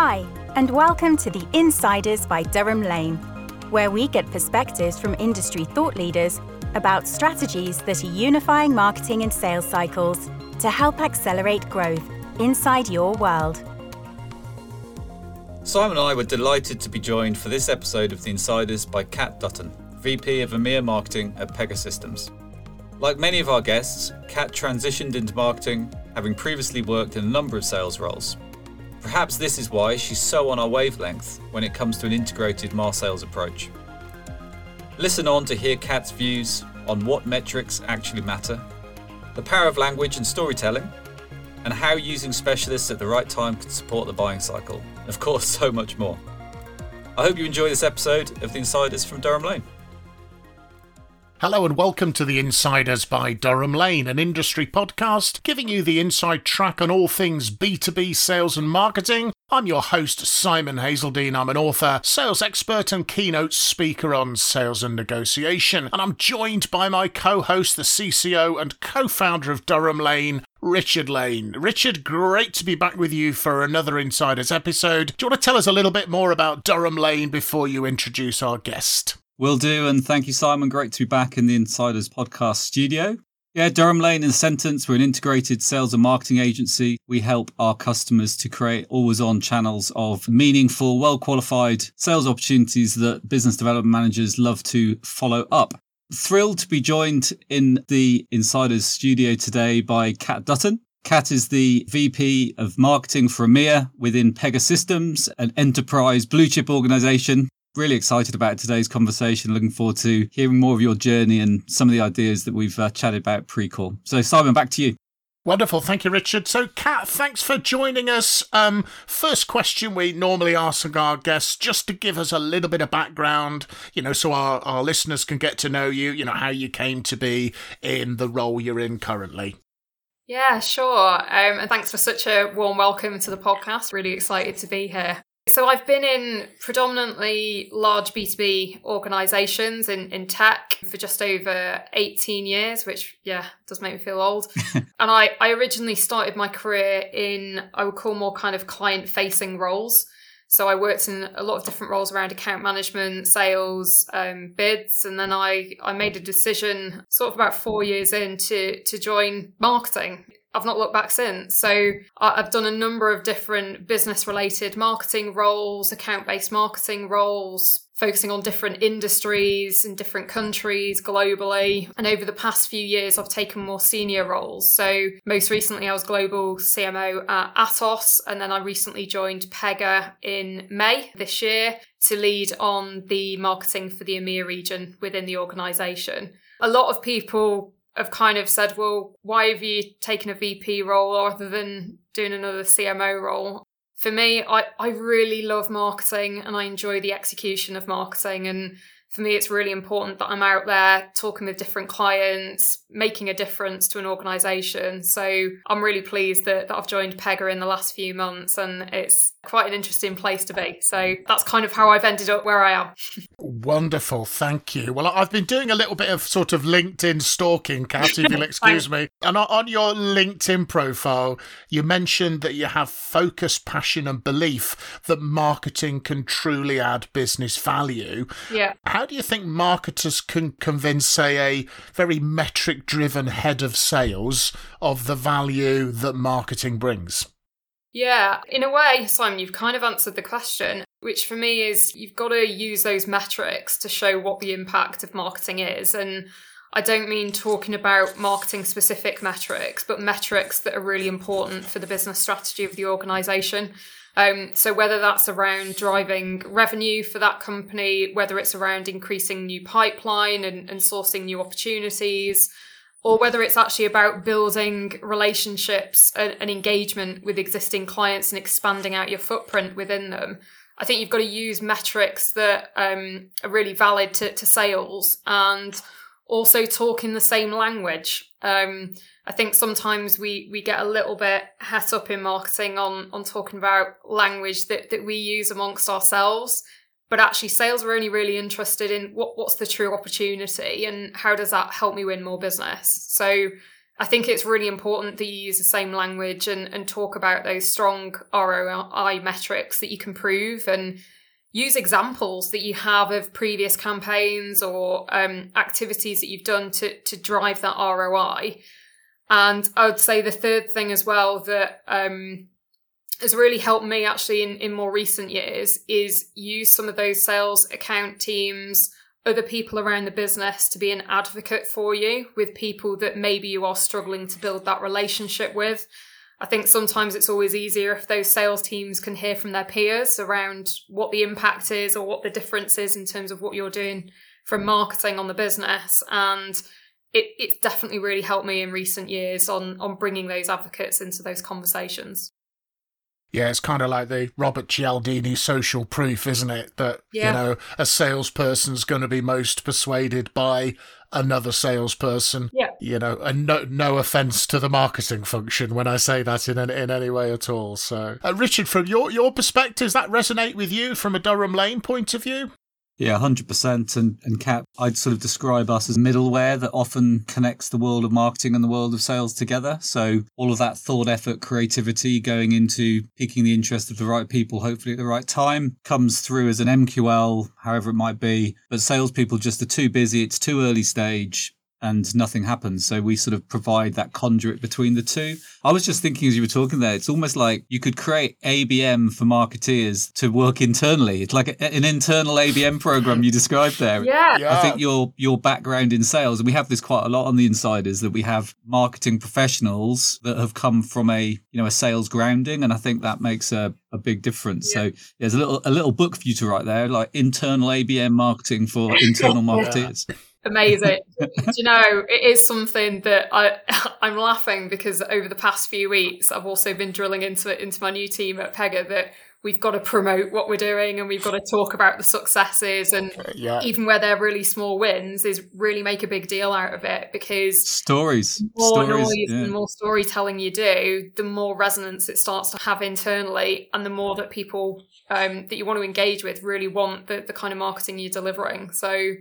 Hi, and welcome to the Insiders by Durham Lane, where we get perspectives from industry thought leaders about strategies that are unifying marketing and sales cycles to help accelerate growth inside your world. Simon and I were delighted to be joined for this episode of The Insiders by Kat Dutton, VP of EMEA Marketing at Pegasystems. Like many of our guests, Kat transitioned into marketing, having previously worked in a number of sales roles. Perhaps this is why she's so on our wavelength when it comes to an integrated sales approach. Listen on to hear Kat's views on what metrics actually matter, the power of language and storytelling, and how using specialists at the right time can support the buying cycle. Of course, so much more. I hope you enjoy this episode of The Insiders from Durham Lane. Hello and welcome to the Insiders by Durham Lane, an industry podcast giving you the inside track on all things B2B sales and marketing. I'm your host, Simon Hazeldine. I'm an author, sales expert, and keynote speaker on sales and negotiation. And I'm joined by my co host, the CCO and co founder of Durham Lane, Richard Lane. Richard, great to be back with you for another Insiders episode. Do you want to tell us a little bit more about Durham Lane before you introduce our guest? Will do, and thank you, Simon. Great to be back in the Insiders podcast studio. Yeah, Durham Lane in a sentence. We're an integrated sales and marketing agency. We help our customers to create always on channels of meaningful, well qualified sales opportunities that business development managers love to follow up. Thrilled to be joined in the Insiders studio today by Kat Dutton. Kat is the VP of marketing for EMEA within Pegasystems, an enterprise blue chip organization really excited about today's conversation. Looking forward to hearing more of your journey and some of the ideas that we've uh, chatted about pre call. So, Simon, back to you. Wonderful. Thank you, Richard. So, Kat, thanks for joining us. Um, first question we normally ask our guests, just to give us a little bit of background, you know, so our, our listeners can get to know you, you know, how you came to be in the role you're in currently. Yeah, sure. Um, and thanks for such a warm welcome to the podcast. Really excited to be here. So I've been in predominantly large B2B organizations in, in tech for just over 18 years, which, yeah, does make me feel old. and I, I originally started my career in, I would call more kind of client facing roles. So I worked in a lot of different roles around account management, sales, um, bids, and then I, I made a decision sort of about four years in to, to join marketing. I've not looked back since. So I've done a number of different business related marketing roles, account based marketing roles, focusing on different industries in different countries globally. And over the past few years, I've taken more senior roles. So most recently, I was global CMO at Atos, and then I recently joined Pega in May this year to lead on the marketing for the EMEA region within the organization. A lot of people have kind of said, well, why have you taken a VP role rather than doing another CMO role? For me, I, I really love marketing and I enjoy the execution of marketing. And for me, it's really important that I'm out there talking with different clients, making a difference to an organization. So I'm really pleased that, that I've joined Pega in the last few months and it's quite an interesting place to be. So that's kind of how I've ended up where I am. Wonderful. Thank you. Well, I've been doing a little bit of sort of LinkedIn stalking, Kat, if you'll excuse me. And on your LinkedIn profile, you mentioned that you have focus, passion, and belief that marketing can truly add business value. Yeah. How do you think marketers can convince, say, a very metric driven head of sales of the value that marketing brings? Yeah, in a way, Simon, you've kind of answered the question, which for me is you've got to use those metrics to show what the impact of marketing is. And I don't mean talking about marketing specific metrics, but metrics that are really important for the business strategy of the organization. Um, so whether that's around driving revenue for that company, whether it's around increasing new pipeline and, and sourcing new opportunities, or whether it's actually about building relationships and, and, engagement with existing clients and expanding out your footprint within them. I think you've got to use metrics that um, are really valid to, to sales and also talk in the same language. Um, I think sometimes we we get a little bit het up in marketing on on talking about language that that we use amongst ourselves, but actually sales are only really interested in what what's the true opportunity and how does that help me win more business. So I think it's really important that you use the same language and, and talk about those strong ROI metrics that you can prove and use examples that you have of previous campaigns or um, activities that you've done to, to drive that ROI. And I would say the third thing as well that um, has really helped me actually in, in more recent years is use some of those sales account teams, other people around the business to be an advocate for you with people that maybe you are struggling to build that relationship with. I think sometimes it's always easier if those sales teams can hear from their peers around what the impact is or what the difference is in terms of what you're doing from marketing on the business. And it, it's definitely really helped me in recent years on on bringing those advocates into those conversations. Yeah, it's kind of like the Robert Cialdini social proof, isn't it? That, yeah. you know, a salesperson's going to be most persuaded by another salesperson. Yeah. You know, and no, no offense to the marketing function when I say that in, in any way at all. So, uh, Richard, from your, your perspective, does that resonate with you from a Durham Lane point of view? Yeah, 100%. And, and Kat, I'd sort of describe us as middleware that often connects the world of marketing and the world of sales together. So all of that thought, effort, creativity going into piquing the interest of the right people, hopefully at the right time, comes through as an MQL, however it might be. But salespeople just are too busy. It's too early stage and nothing happens. So we sort of provide that conduit between the two. I was just thinking as you were talking there, it's almost like you could create ABM for marketeers to work internally. It's like a, an internal ABM program you described there. Yeah. yeah. I think your your background in sales, and we have this quite a lot on the insiders that we have marketing professionals that have come from a you know a sales grounding, and I think that makes a a big difference. Yeah. So there's a little a little book for you to write there, like internal ABM marketing for internal marketeers. Yeah. Amazing. Do you know, it is something that I I'm laughing because over the past few weeks I've also been drilling into it into my new team at Pega that we've got to promote what we're doing and we've got to talk about the successes and yeah. even where they're really small wins is really make a big deal out of it because stories more stories, noise yeah. and more storytelling you do the more resonance it starts to have internally and the more that people um, that you want to engage with really want the, the kind of marketing you're delivering so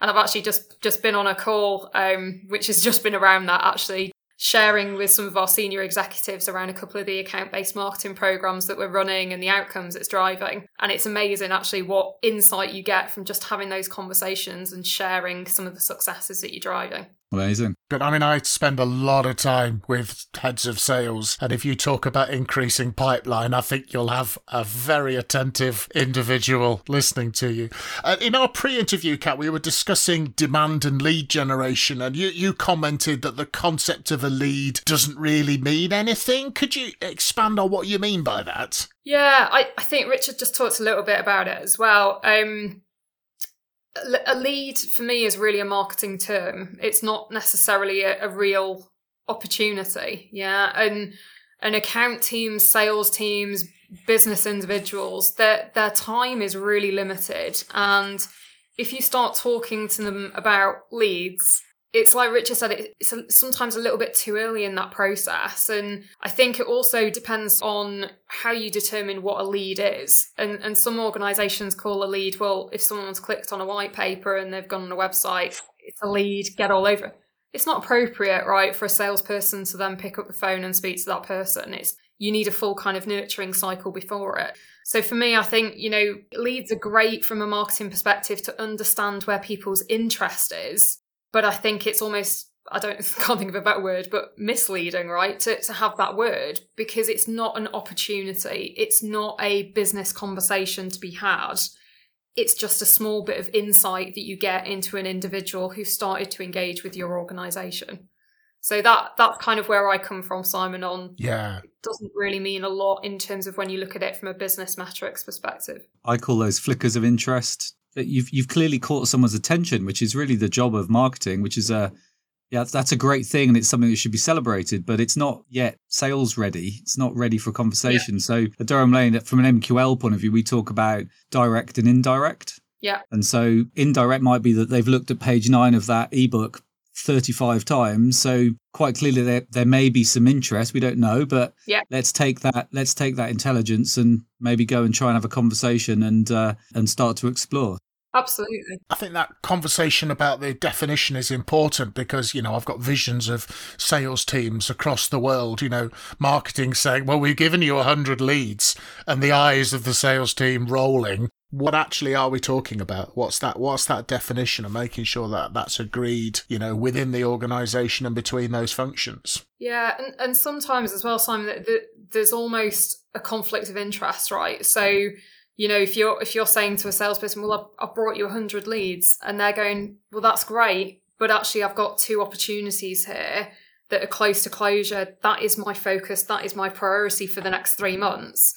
and I've actually just just been on a call, um, which has just been around that actually sharing with some of our senior executives around a couple of the account based marketing programs that we're running and the outcomes it's driving. And it's amazing actually what insight you get from just having those conversations and sharing some of the successes that you're driving. Amazing. But I mean, I spend a lot of time with heads of sales. And if you talk about increasing pipeline, I think you'll have a very attentive individual listening to you. Uh, in our pre interview, Kat, we were discussing demand and lead generation. And you, you commented that the concept of a lead doesn't really mean anything. Could you expand on what you mean by that? Yeah, I, I think Richard just talked a little bit about it as well. Um, a lead for me is really a marketing term. It's not necessarily a, a real opportunity. Yeah. And an account teams, sales teams, business individuals, their their time is really limited. And if you start talking to them about leads, it's like Richard said, it's sometimes a little bit too early in that process. And I think it also depends on how you determine what a lead is. And, and some organizations call a lead, well, if someone's clicked on a white paper and they've gone on a website, it's a lead, get all over. It's not appropriate, right, for a salesperson to then pick up the phone and speak to that person. It's you need a full kind of nurturing cycle before it. So for me, I think, you know, leads are great from a marketing perspective to understand where people's interest is but I think it's almost I don't can't think of a better word, but misleading, right? To to have that word because it's not an opportunity. It's not a business conversation to be had. It's just a small bit of insight that you get into an individual who started to engage with your organization. So that that's kind of where I come from, Simon. On yeah, it doesn't really mean a lot in terms of when you look at it from a business metrics perspective. I call those flickers of interest you've you've clearly caught someone's attention, which is really the job of marketing, which is a yeah, that's a great thing and it's something that should be celebrated, but it's not yet sales ready. It's not ready for conversation. Yeah. So at Durham Lane, from an MQL point of view, we talk about direct and indirect. Yeah. And so indirect might be that they've looked at page nine of that ebook 35 times. So quite clearly there, there may be some interest. We don't know, but yeah. let's take that, let's take that intelligence and maybe go and try and have a conversation and, uh, and start to explore. Absolutely. I think that conversation about the definition is important because, you know, I've got visions of sales teams across the world, you know, marketing saying, well, we've given you 100 leads and the eyes of the sales team rolling. What actually are we talking about? What's that? What's that definition of making sure that that's agreed, you know, within the organisation and between those functions? Yeah, and, and sometimes as well, Simon, that, that there's almost a conflict of interest, right? So you know if you're if you're saying to a salesperson well i've, I've brought you 100 leads and they're going well that's great but actually i've got two opportunities here that are close to closure. That is my focus. That is my priority for the next three months.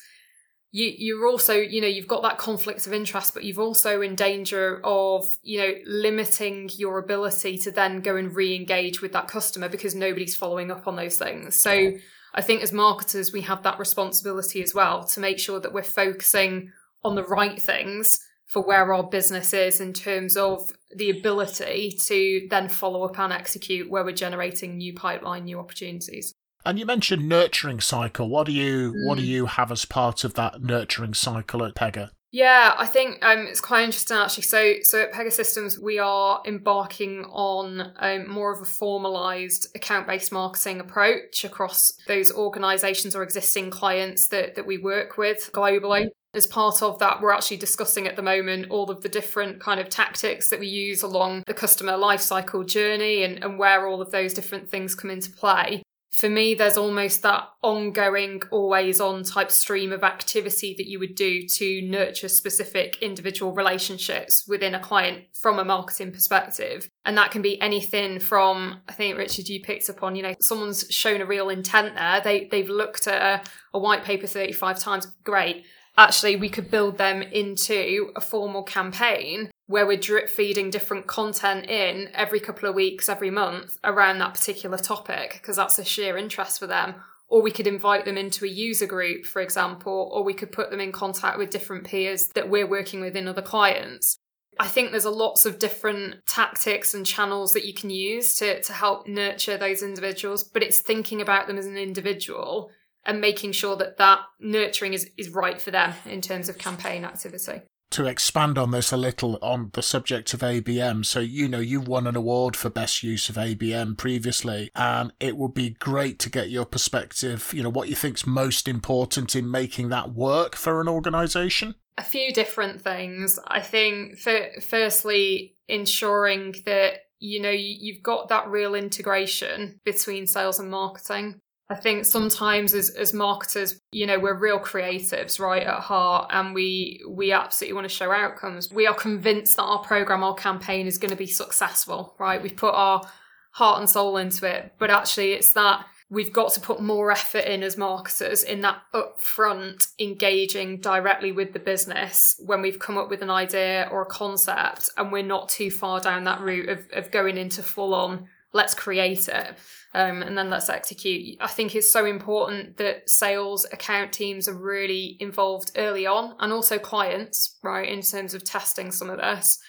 You you're also you know you've got that conflict of interest but you've also in danger of you know limiting your ability to then go and re-engage with that customer because nobody's following up on those things. So i think as marketers we have that responsibility as well to make sure that we're focusing on the right things for where our business is in terms of the ability to then follow up and execute where we're generating new pipeline, new opportunities. And you mentioned nurturing cycle. What do you mm. what do mm. you have as part of that nurturing cycle at Pega? Yeah, I think um, it's quite interesting actually. So, so at Pegasystems, we are embarking on um, more of a formalized account-based marketing approach across those organizations or existing clients that that we work with globally as part of that, we're actually discussing at the moment all of the different kind of tactics that we use along the customer lifecycle journey and, and where all of those different things come into play. For me, there's almost that ongoing, always on type stream of activity that you would do to nurture specific individual relationships within a client from a marketing perspective. And that can be anything from, I think, Richard, you picked up on, you know, someone's shown a real intent there. They, they've looked at a, a white paper 35 times. Great actually we could build them into a formal campaign where we're drip feeding different content in every couple of weeks, every month around that particular topic, because that's a sheer interest for them. Or we could invite them into a user group, for example, or we could put them in contact with different peers that we're working with in other clients. I think there's a lots of different tactics and channels that you can use to, to help nurture those individuals, but it's thinking about them as an individual and making sure that that nurturing is, is right for them in terms of campaign activity to expand on this a little on the subject of ABM. So, you know, you've won an award for best use of ABM previously, and it would be great to get your perspective, you know, what you think's most important in making that work for an organization. A few different things. I think, for, firstly, ensuring that you know you've got that real integration between sales and marketing I think sometimes as, as marketers, you know, we're real creatives, right, at heart, and we we absolutely want to show outcomes. We are convinced that our program, our campaign is going to be successful, right? We've put our heart and soul into it, but actually it's that we've got to put more effort in as marketers in that upfront engaging directly with the business when we've come up with an idea or a concept and we're not too far down that route of, of going into full on let's create it um, and then let's execute. I think it's so important that sales account teams are really involved early on and also clients, right, in terms of testing some of this.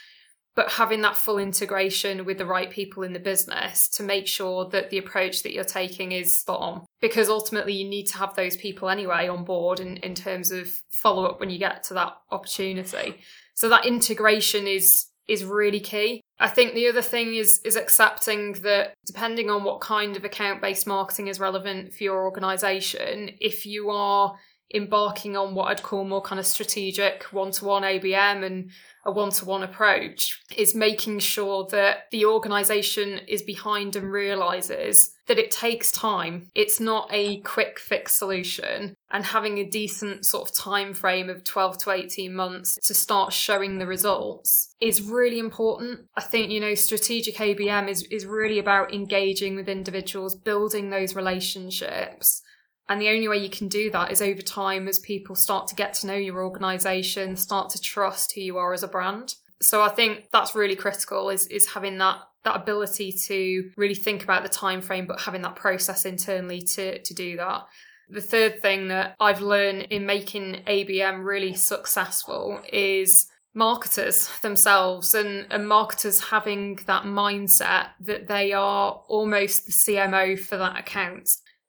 But having that full integration with the right people in the business to make sure that the approach that you're taking is spot on. Because ultimately, you need to have those people anyway on board in, in terms of follow up when you get to that opportunity. So that integration is is really key. I think the other thing is is accepting that depending on what kind of account-based marketing is relevant for your organization, if you are embarking on what I'd call more kind of strategic one-to-one ABM and a one-to-one approach is making sure that the organization is behind and realizes that it takes time. It's not a quick fix solution and having a decent sort of time frame of 12 to 18 months to start showing the results is really important. I think, you know, strategic ABM is, is really about engaging with individuals, building those relationships and the only way you can do that is over time as people start to get to know your organization, start to trust who you are as a brand. So I think that's really critical is is having that that ability to really think about the time frame but having that process internally to to do that. The third thing that I've learned in making ABM really successful is marketers themselves and, and marketers having that mindset that they are almost the CMO for that account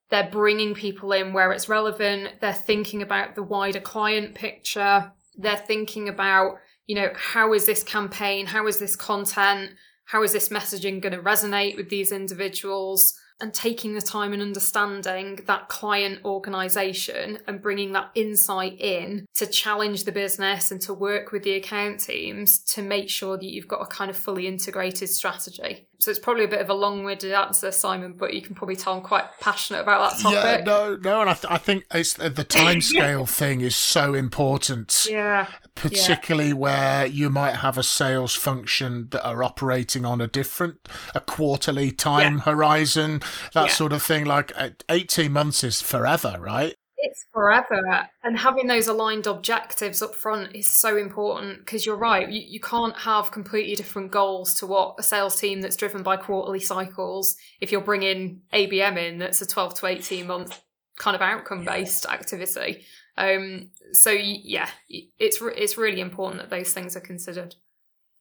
they're bringing people in where it's relevant. They're thinking about the wider client picture. They're thinking about, you know, how is this campaign? How is this content? How is this messaging going to resonate with these individuals? and taking the time and understanding that client organization and bringing that insight in to challenge the business and to work with the account teams to make sure that you've got a kind of fully integrated strategy. So it's probably a bit of a long-winded answer, Simon, but you can probably tell I'm quite passionate about that topic. Yeah, no, no, and I, th- I think it's, uh, the timescale thing is so important. Yeah, particularly yeah. where you might have a sales function that are operating on a different, a quarterly time yeah. horizon, that yeah. sort of thing. Like uh, eighteen months is forever, right? It's forever. And having those aligned objectives up front is so important because you're right. You, you can't have completely different goals to what a sales team that's driven by quarterly cycles, if you're bringing ABM in, that's a 12 to 18 month kind of outcome based activity. Um, so yeah, it's it's really important that those things are considered.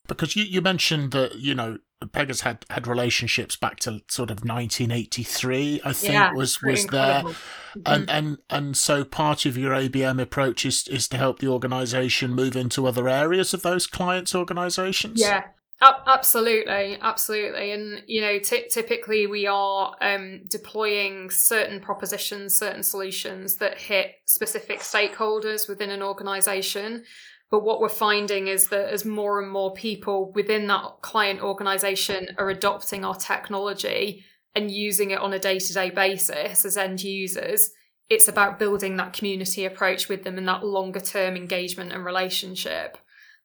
Because you, you mentioned that you know Pega's had had relationships back to sort of 1983, I think yeah, was was there, mm-hmm. and and and so part of your ABM approach is is to help the organisation move into other areas of those clients' organisations. Yeah, absolutely, absolutely, and you know, t- typically we are um, deploying certain propositions, certain solutions that hit specific stakeholders within an organisation. But what we're finding is that as more and more people within that client organization are adopting our technology and using it on a day to day basis as end users, it's about building that community approach with them and that longer term engagement and relationship.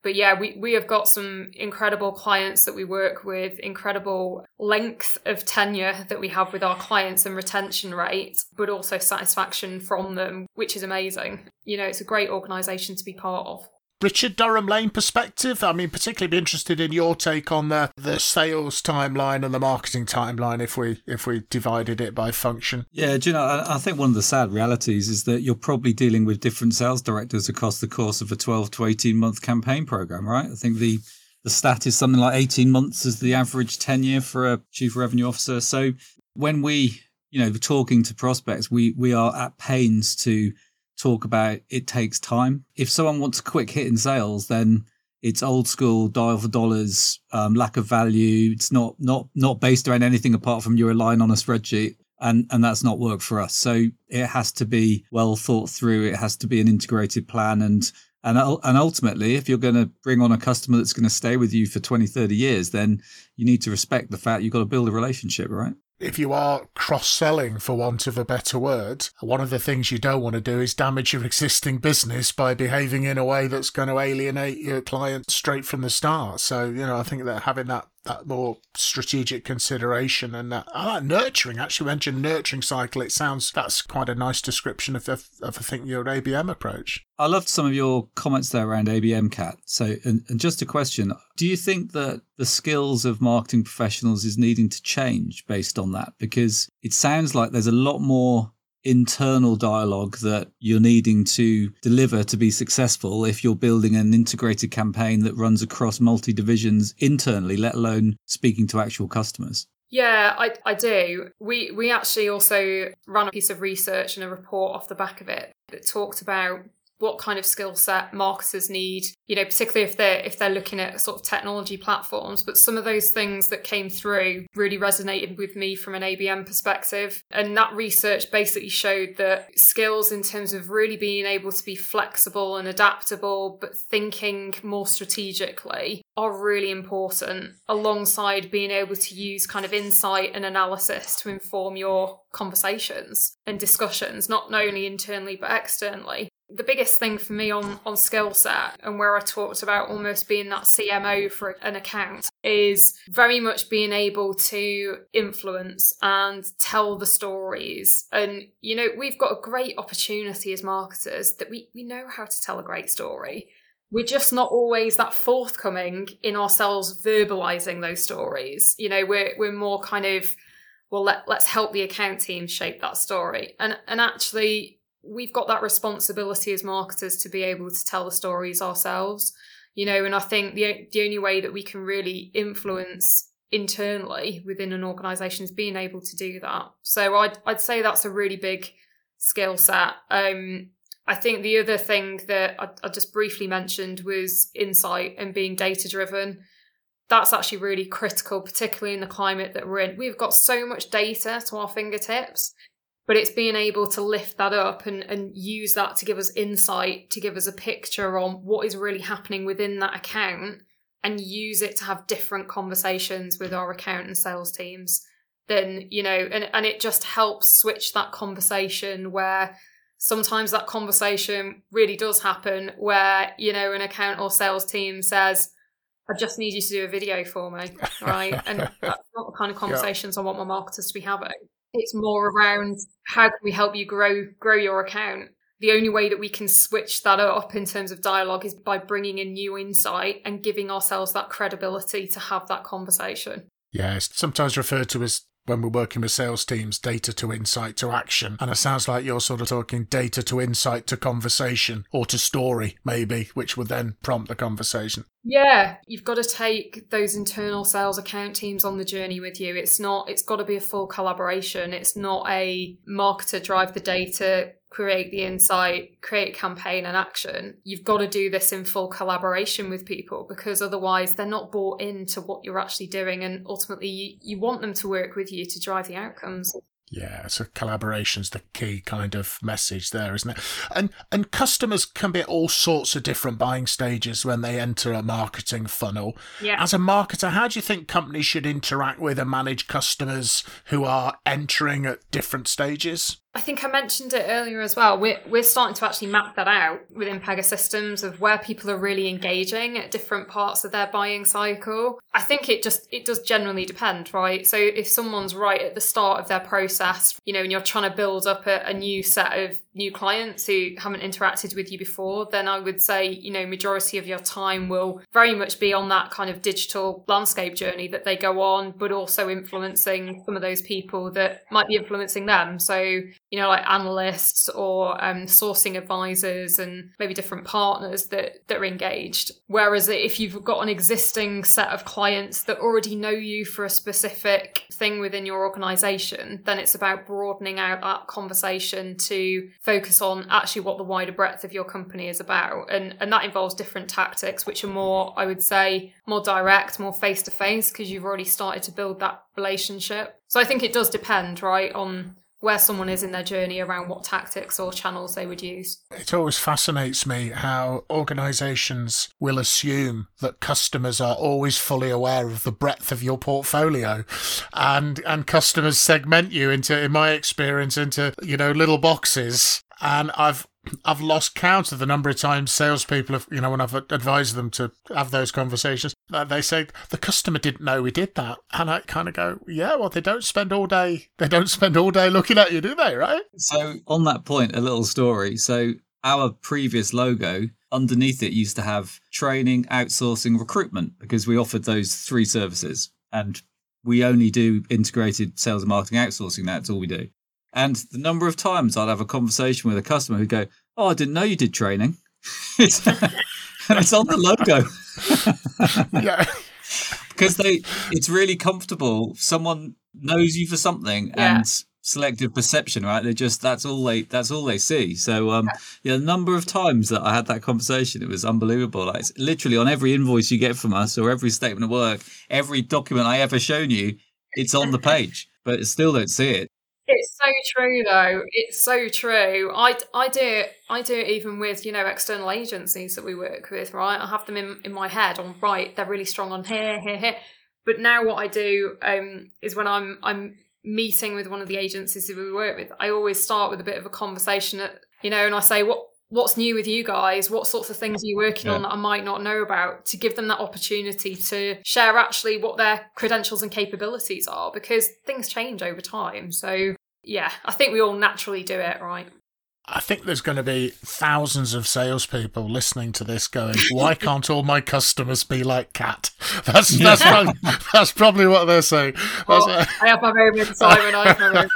But yeah, we, we have got some incredible clients that we work with, incredible length of tenure that we have with our clients and retention rate, but also satisfaction from them, which is amazing. You know, it's a great organization to be part of. Richard Durham Lane perspective? I mean, particularly be interested in your take on the, the sales timeline and the marketing timeline if we if we divided it by function. Yeah, do you know, I, I think one of the sad realities is that you're probably dealing with different sales directors across the course of a 12 to 18 month campaign program, right? I think the the stat is something like 18 months as the average tenure for a chief revenue officer. So when we, you know, talking to prospects, we we are at pains to talk about it takes time. If someone wants a quick hit in sales, then it's old school dial for dollars, um, lack of value. It's not not not based around anything apart from your relying on a spreadsheet, and and that's not work for us. So it has to be well thought through. It has to be an integrated plan, and and and ultimately, if you're going to bring on a customer that's going to stay with you for 20, 30 years, then you need to respect the fact you've got to build a relationship, right? If you are cross selling, for want of a better word, one of the things you don't want to do is damage your existing business by behaving in a way that's going to alienate your client straight from the start. So, you know, I think that having that that more strategic consideration and that, oh, that nurturing. Actually, mentioned nurturing cycle. It sounds that's quite a nice description of, of, of I think your ABM approach. I loved some of your comments there around ABM, Kat. So, and, and just a question: Do you think that the skills of marketing professionals is needing to change based on that? Because it sounds like there's a lot more internal dialogue that you're needing to deliver to be successful if you're building an integrated campaign that runs across multi divisions internally, let alone speaking to actual customers? Yeah, I, I do. We we actually also ran a piece of research and a report off the back of it that talked about what kind of skill set marketers need you know particularly if they're if they're looking at sort of technology platforms. But some of those things that came through really resonated with me from an abm perspective. And that research basically showed that skills in terms of really being able to be flexible and adaptable but thinking more strategically are really important alongside being able to use kind of insight and analysis to inform your conversations and discussions not only internally but externally the biggest thing for me on on skill set and where I talked about almost being that CMO for an account is very much being able to influence and tell the stories. And you know, we've got a great opportunity as marketers that we we know how to tell a great story. We're just not always that forthcoming in ourselves verbalizing those stories. You know, we're we're more kind of well let, let's help the account team shape that story. And and actually we've got that responsibility as marketers to be able to tell the stories ourselves you know and i think the the only way that we can really influence internally within an organization is being able to do that so i'd i'd say that's a really big skill set um I think the other thing that I, I just briefly mentioned was insight and being data driven. That's actually really critical, particularly in the climate that we're in. We've got so much data to our fingertips, but it's being able to lift that up and, and use that to give us insight, to give us a picture on what is really happening within that account and use it to have different conversations with our account and sales teams then you know and, and it just helps switch that conversation where sometimes that conversation really does happen where you know an account or sales team says i just need you to do a video for me right and that's not the kind of conversations yeah. i want my marketers to be having it's more around how can we help you grow grow your account the only way that we can switch that up in terms of dialogue is by bringing in new insight and giving ourselves that credibility to have that conversation yeah, sometimes referred to as when we're working with sales teams, data to insight to action. And it sounds like you're sort of talking data to insight to conversation or to story, maybe, which would then prompt the conversation. Yeah, you've got to take those internal sales account teams on the journey with you. It's not, it's got to be a full collaboration. It's not a marketer drive the data, create the insight, create campaign and action. You've got to do this in full collaboration with people because otherwise they're not bought into what you're actually doing. And ultimately, you, you want them to work with you to drive the outcomes. Yeah, so collaboration's the key kind of message there, isn't it? And and customers can be at all sorts of different buying stages when they enter a marketing funnel. Yeah. As a marketer, how do you think companies should interact with and manage customers who are entering at different stages? I think I mentioned it earlier as well. We're, we're starting to actually map that out within Pegasystems of where people are really engaging at different parts of their buying cycle. I think it just, it does generally depend, right? So if someone's right at the start of their process, you know, and you're trying to build up a, a new set of new clients who haven't interacted with you before, then I would say, you know, majority of your time will very much be on that kind of digital landscape journey that they go on, but also influencing some of those people that might be influencing them. So you know, like analysts or um, sourcing advisors and maybe different partners that, that are engaged. Whereas if you've got an existing set of clients that already know you for a specific thing within your organization, then it's about broadening out that conversation to focus on actually what the wider breadth of your company is about. And, and that involves different tactics, which are more, I would say, more direct, more face to face, because you've already started to build that relationship. So I think it does depend, right, on where someone is in their journey around what tactics or channels they would use. It always fascinates me how organizations will assume that customers are always fully aware of the breadth of your portfolio and and customers segment you into in my experience into you know little boxes and I've I've lost count of the number of times salespeople have, you know, when I've advised them to have those conversations, they say the customer didn't know we did that, and I kind of go, yeah, well, they don't spend all day, they don't spend all day looking at you, do they? Right? So on that point, a little story. So our previous logo underneath it used to have training, outsourcing, recruitment because we offered those three services, and we only do integrated sales and marketing outsourcing. That's all we do. And the number of times I'd have a conversation with a customer who'd go, Oh, I didn't know you did training. it's, it's on the logo. yeah. because they it's really comfortable. Someone knows you for something yeah. and selective perception, right? They just that's all they that's all they see. So um yeah, the number of times that I had that conversation, it was unbelievable. Like it's literally on every invoice you get from us or every statement of work, every document I ever shown you, it's on the page. But still don't see it. It's so true, though. It's so true. I, I do it. I do it even with you know external agencies that we work with. Right, I have them in, in my head. On right, they're really strong on here, here, here. But now what I do um, is when I'm I'm meeting with one of the agencies that we work with, I always start with a bit of a conversation. At, you know, and I say what what's new with you guys? What sorts of things are you working yeah. on that i might not know about to give them that opportunity to share actually what their credentials and capabilities are? Because things change over time. So yeah i think we all naturally do it right I think there's going to be thousands of salespeople listening to this going, "Why can't all my customers be like Kat? That's that's probably, that's probably what they're saying. Well, I have my moment, Simon. I have my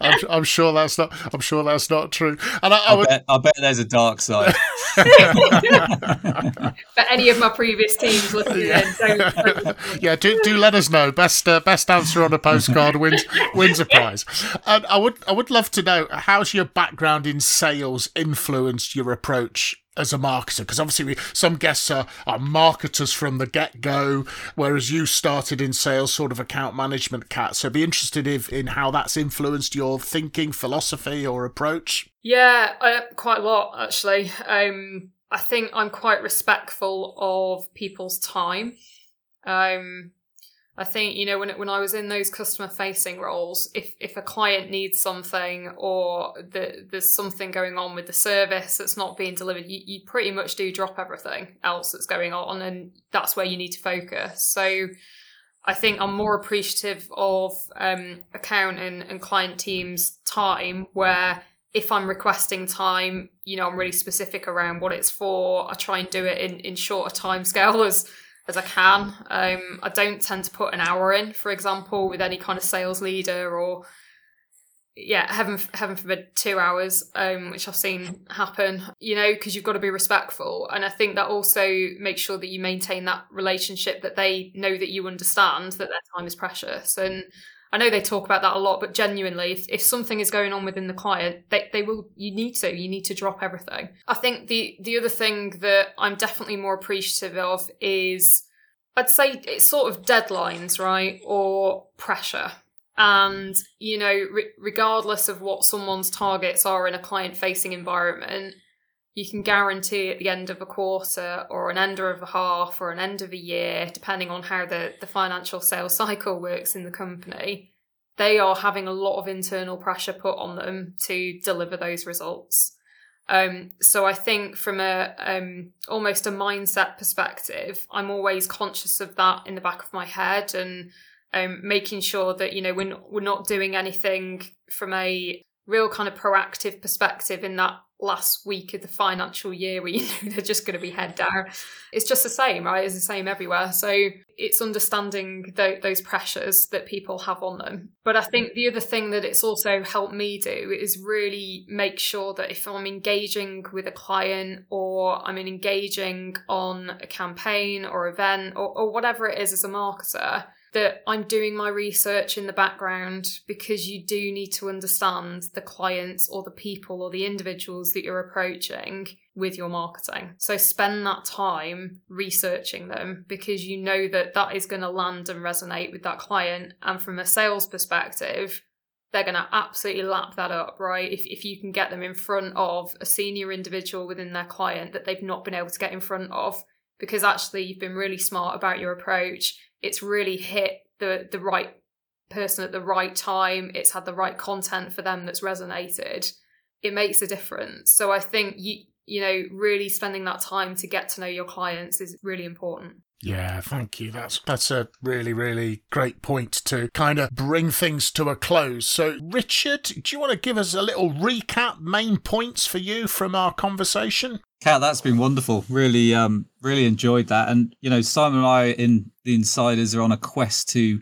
I'm, I'm, sure that's not. I'm sure that's not true. And I, I, I, would, bet, I bet there's a dark side. but any of my previous teams listening yeah. yeah, do, do let us know. Best uh, best answer on a postcard wins wins a prize. And I would I would love to know how's your background in sales influenced your approach as a marketer? Because obviously, we, some guests are, are marketers from the get go, whereas you started in sales, sort of account management, Kat. So, be interested if, in how that's influenced your thinking, philosophy, or approach. Yeah, uh, quite a lot actually. Um, I think I'm quite respectful of people's time. Um, I think you know when it, when I was in those customer facing roles, if if a client needs something or the, there's something going on with the service that's not being delivered, you, you pretty much do drop everything else that's going on, and that's where you need to focus. So I think I'm more appreciative of um, account and, and client teams' time where if I'm requesting time, you know, I'm really specific around what it's for. I try and do it in, in shorter time scale as as I can. Um, I don't tend to put an hour in, for example, with any kind of sales leader or yeah, heaven heaven forbid two hours, um, which I've seen happen. You know, because you've got to be respectful, and I think that also makes sure that you maintain that relationship that they know that you understand that their time is precious and. I know they talk about that a lot, but genuinely, if, if something is going on within the client, they, they will you need to. You need to drop everything. I think the the other thing that I'm definitely more appreciative of is I'd say it's sort of deadlines, right? Or pressure. And, you know, re- regardless of what someone's targets are in a client facing environment, you can guarantee at the end of a quarter or an end of a half or an end of a year, depending on how the, the financial sales cycle works in the company, they are having a lot of internal pressure put on them to deliver those results. Um, so I think from a um, almost a mindset perspective, I'm always conscious of that in the back of my head and um, making sure that you know we're not, we're not doing anything from a real kind of proactive perspective in that last week of the financial year where you know they're just going to be head down. It's just the same, right? It's the same everywhere. So it's understanding th- those pressures that people have on them. But I think the other thing that it's also helped me do is really make sure that if I'm engaging with a client or I'm engaging on a campaign or event or, or whatever it is as a marketer, that I'm doing my research in the background because you do need to understand the clients or the people or the individuals that you're approaching with your marketing. So spend that time researching them because you know that that is going to land and resonate with that client. And from a sales perspective, they're going to absolutely lap that up, right? If, if you can get them in front of a senior individual within their client that they've not been able to get in front of, because actually you've been really smart about your approach it's really hit the the right person at the right time. It's had the right content for them that's resonated. It makes a difference. So i think you you know really spending that time to get to know your clients is really important yeah, thank you. That's that's a really really great point to kind of bring things to a close. So, Richard, do you want to give us a little recap, main points for you from our conversation? Kat, that's been wonderful. Really, um, really enjoyed that. And you know, Simon and I in the Insiders are on a quest to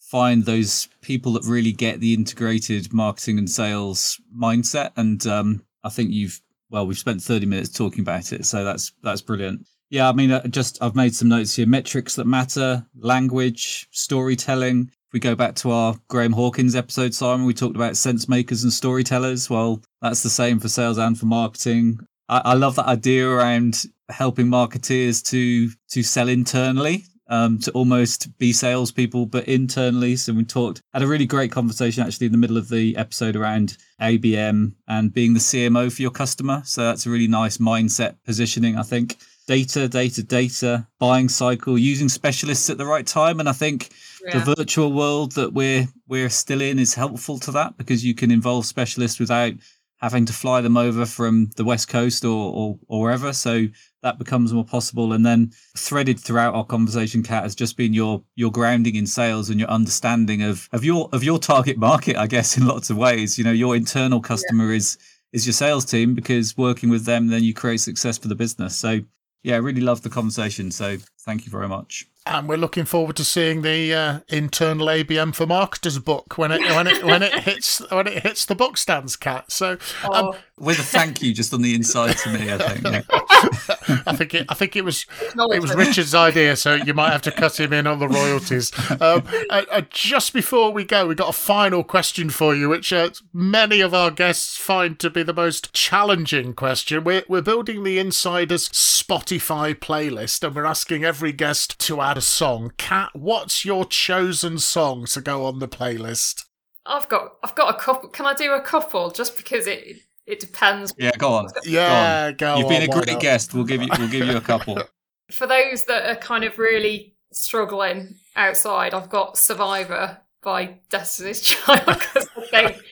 find those people that really get the integrated marketing and sales mindset. And um, I think you've well, we've spent thirty minutes talking about it, so that's that's brilliant. Yeah, I mean, uh, just I've made some notes here: metrics that matter, language, storytelling. If we go back to our Graham Hawkins episode, Simon, we talked about sense makers and storytellers. Well, that's the same for sales and for marketing. I, I love that idea around helping marketeers to to sell internally, um, to almost be salespeople, but internally. So we talked had a really great conversation actually in the middle of the episode around ABM and being the CMO for your customer. So that's a really nice mindset positioning, I think. Data, data, data, buying cycle, using specialists at the right time, and I think yeah. the virtual world that we're we're still in is helpful to that because you can involve specialists without having to fly them over from the west coast or, or, or wherever. So that becomes more possible. And then threaded throughout our conversation, Kat, has just been your your grounding in sales and your understanding of of your of your target market. I guess in lots of ways, you know, your internal customer yeah. is is your sales team because working with them, then you create success for the business. So yeah, I really loved the conversation. So thank you very much. And we're looking forward to seeing the uh, internal ABM for marketers book when it when it when it hits when it hits the book stands, Kat. So um, oh. with a thank you just on the inside to me, I think. Yeah. I think it. I think it was. It was Richard's idea, so you might have to cut him in on the royalties. Um, uh, uh, just before we go, we got a final question for you, which uh, many of our guests find to be the most challenging question. We're we're building the Insiders Spotify playlist, and we're asking every guest to add a song. Kat, what's your chosen song to go on the playlist? I've got I've got a couple. Can I do a couple? Just because it it depends. Yeah, go on. Yeah, go on. go You've been a great not? guest. We'll give you we'll give you a couple. For those that are kind of really struggling outside, I've got Survivor by Destiny's Child because I think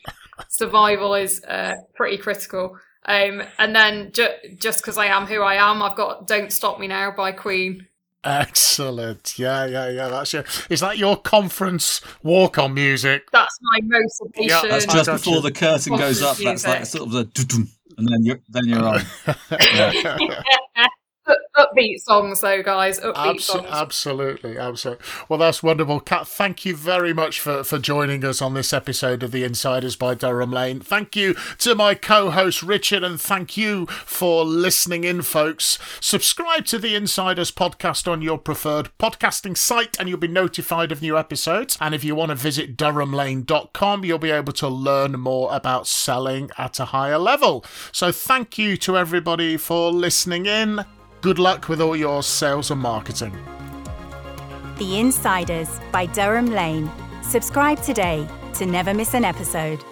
survival is uh, pretty critical. Um, and then ju- just because I am who I am, I've got "Don't Stop Me Now" by Queen. Excellent. Yeah, yeah, yeah. That's your. Is that your conference walk on music? That's my motivation. That's just before you. the curtain goes up. That's like sort of the and then you're then you're on. Yeah. Up- upbeat songs, though, guys. Upbeat Abs- songs. absolutely, absolutely. Well, that's wonderful, Kat. Thank you very much for for joining us on this episode of the Insiders by Durham Lane. Thank you to my co-host Richard, and thank you for listening in, folks. Subscribe to the Insiders podcast on your preferred podcasting site, and you'll be notified of new episodes. And if you want to visit durhamlane.com, you'll be able to learn more about selling at a higher level. So, thank you to everybody for listening in. Good luck with all your sales and marketing. The Insiders by Durham Lane. Subscribe today to never miss an episode.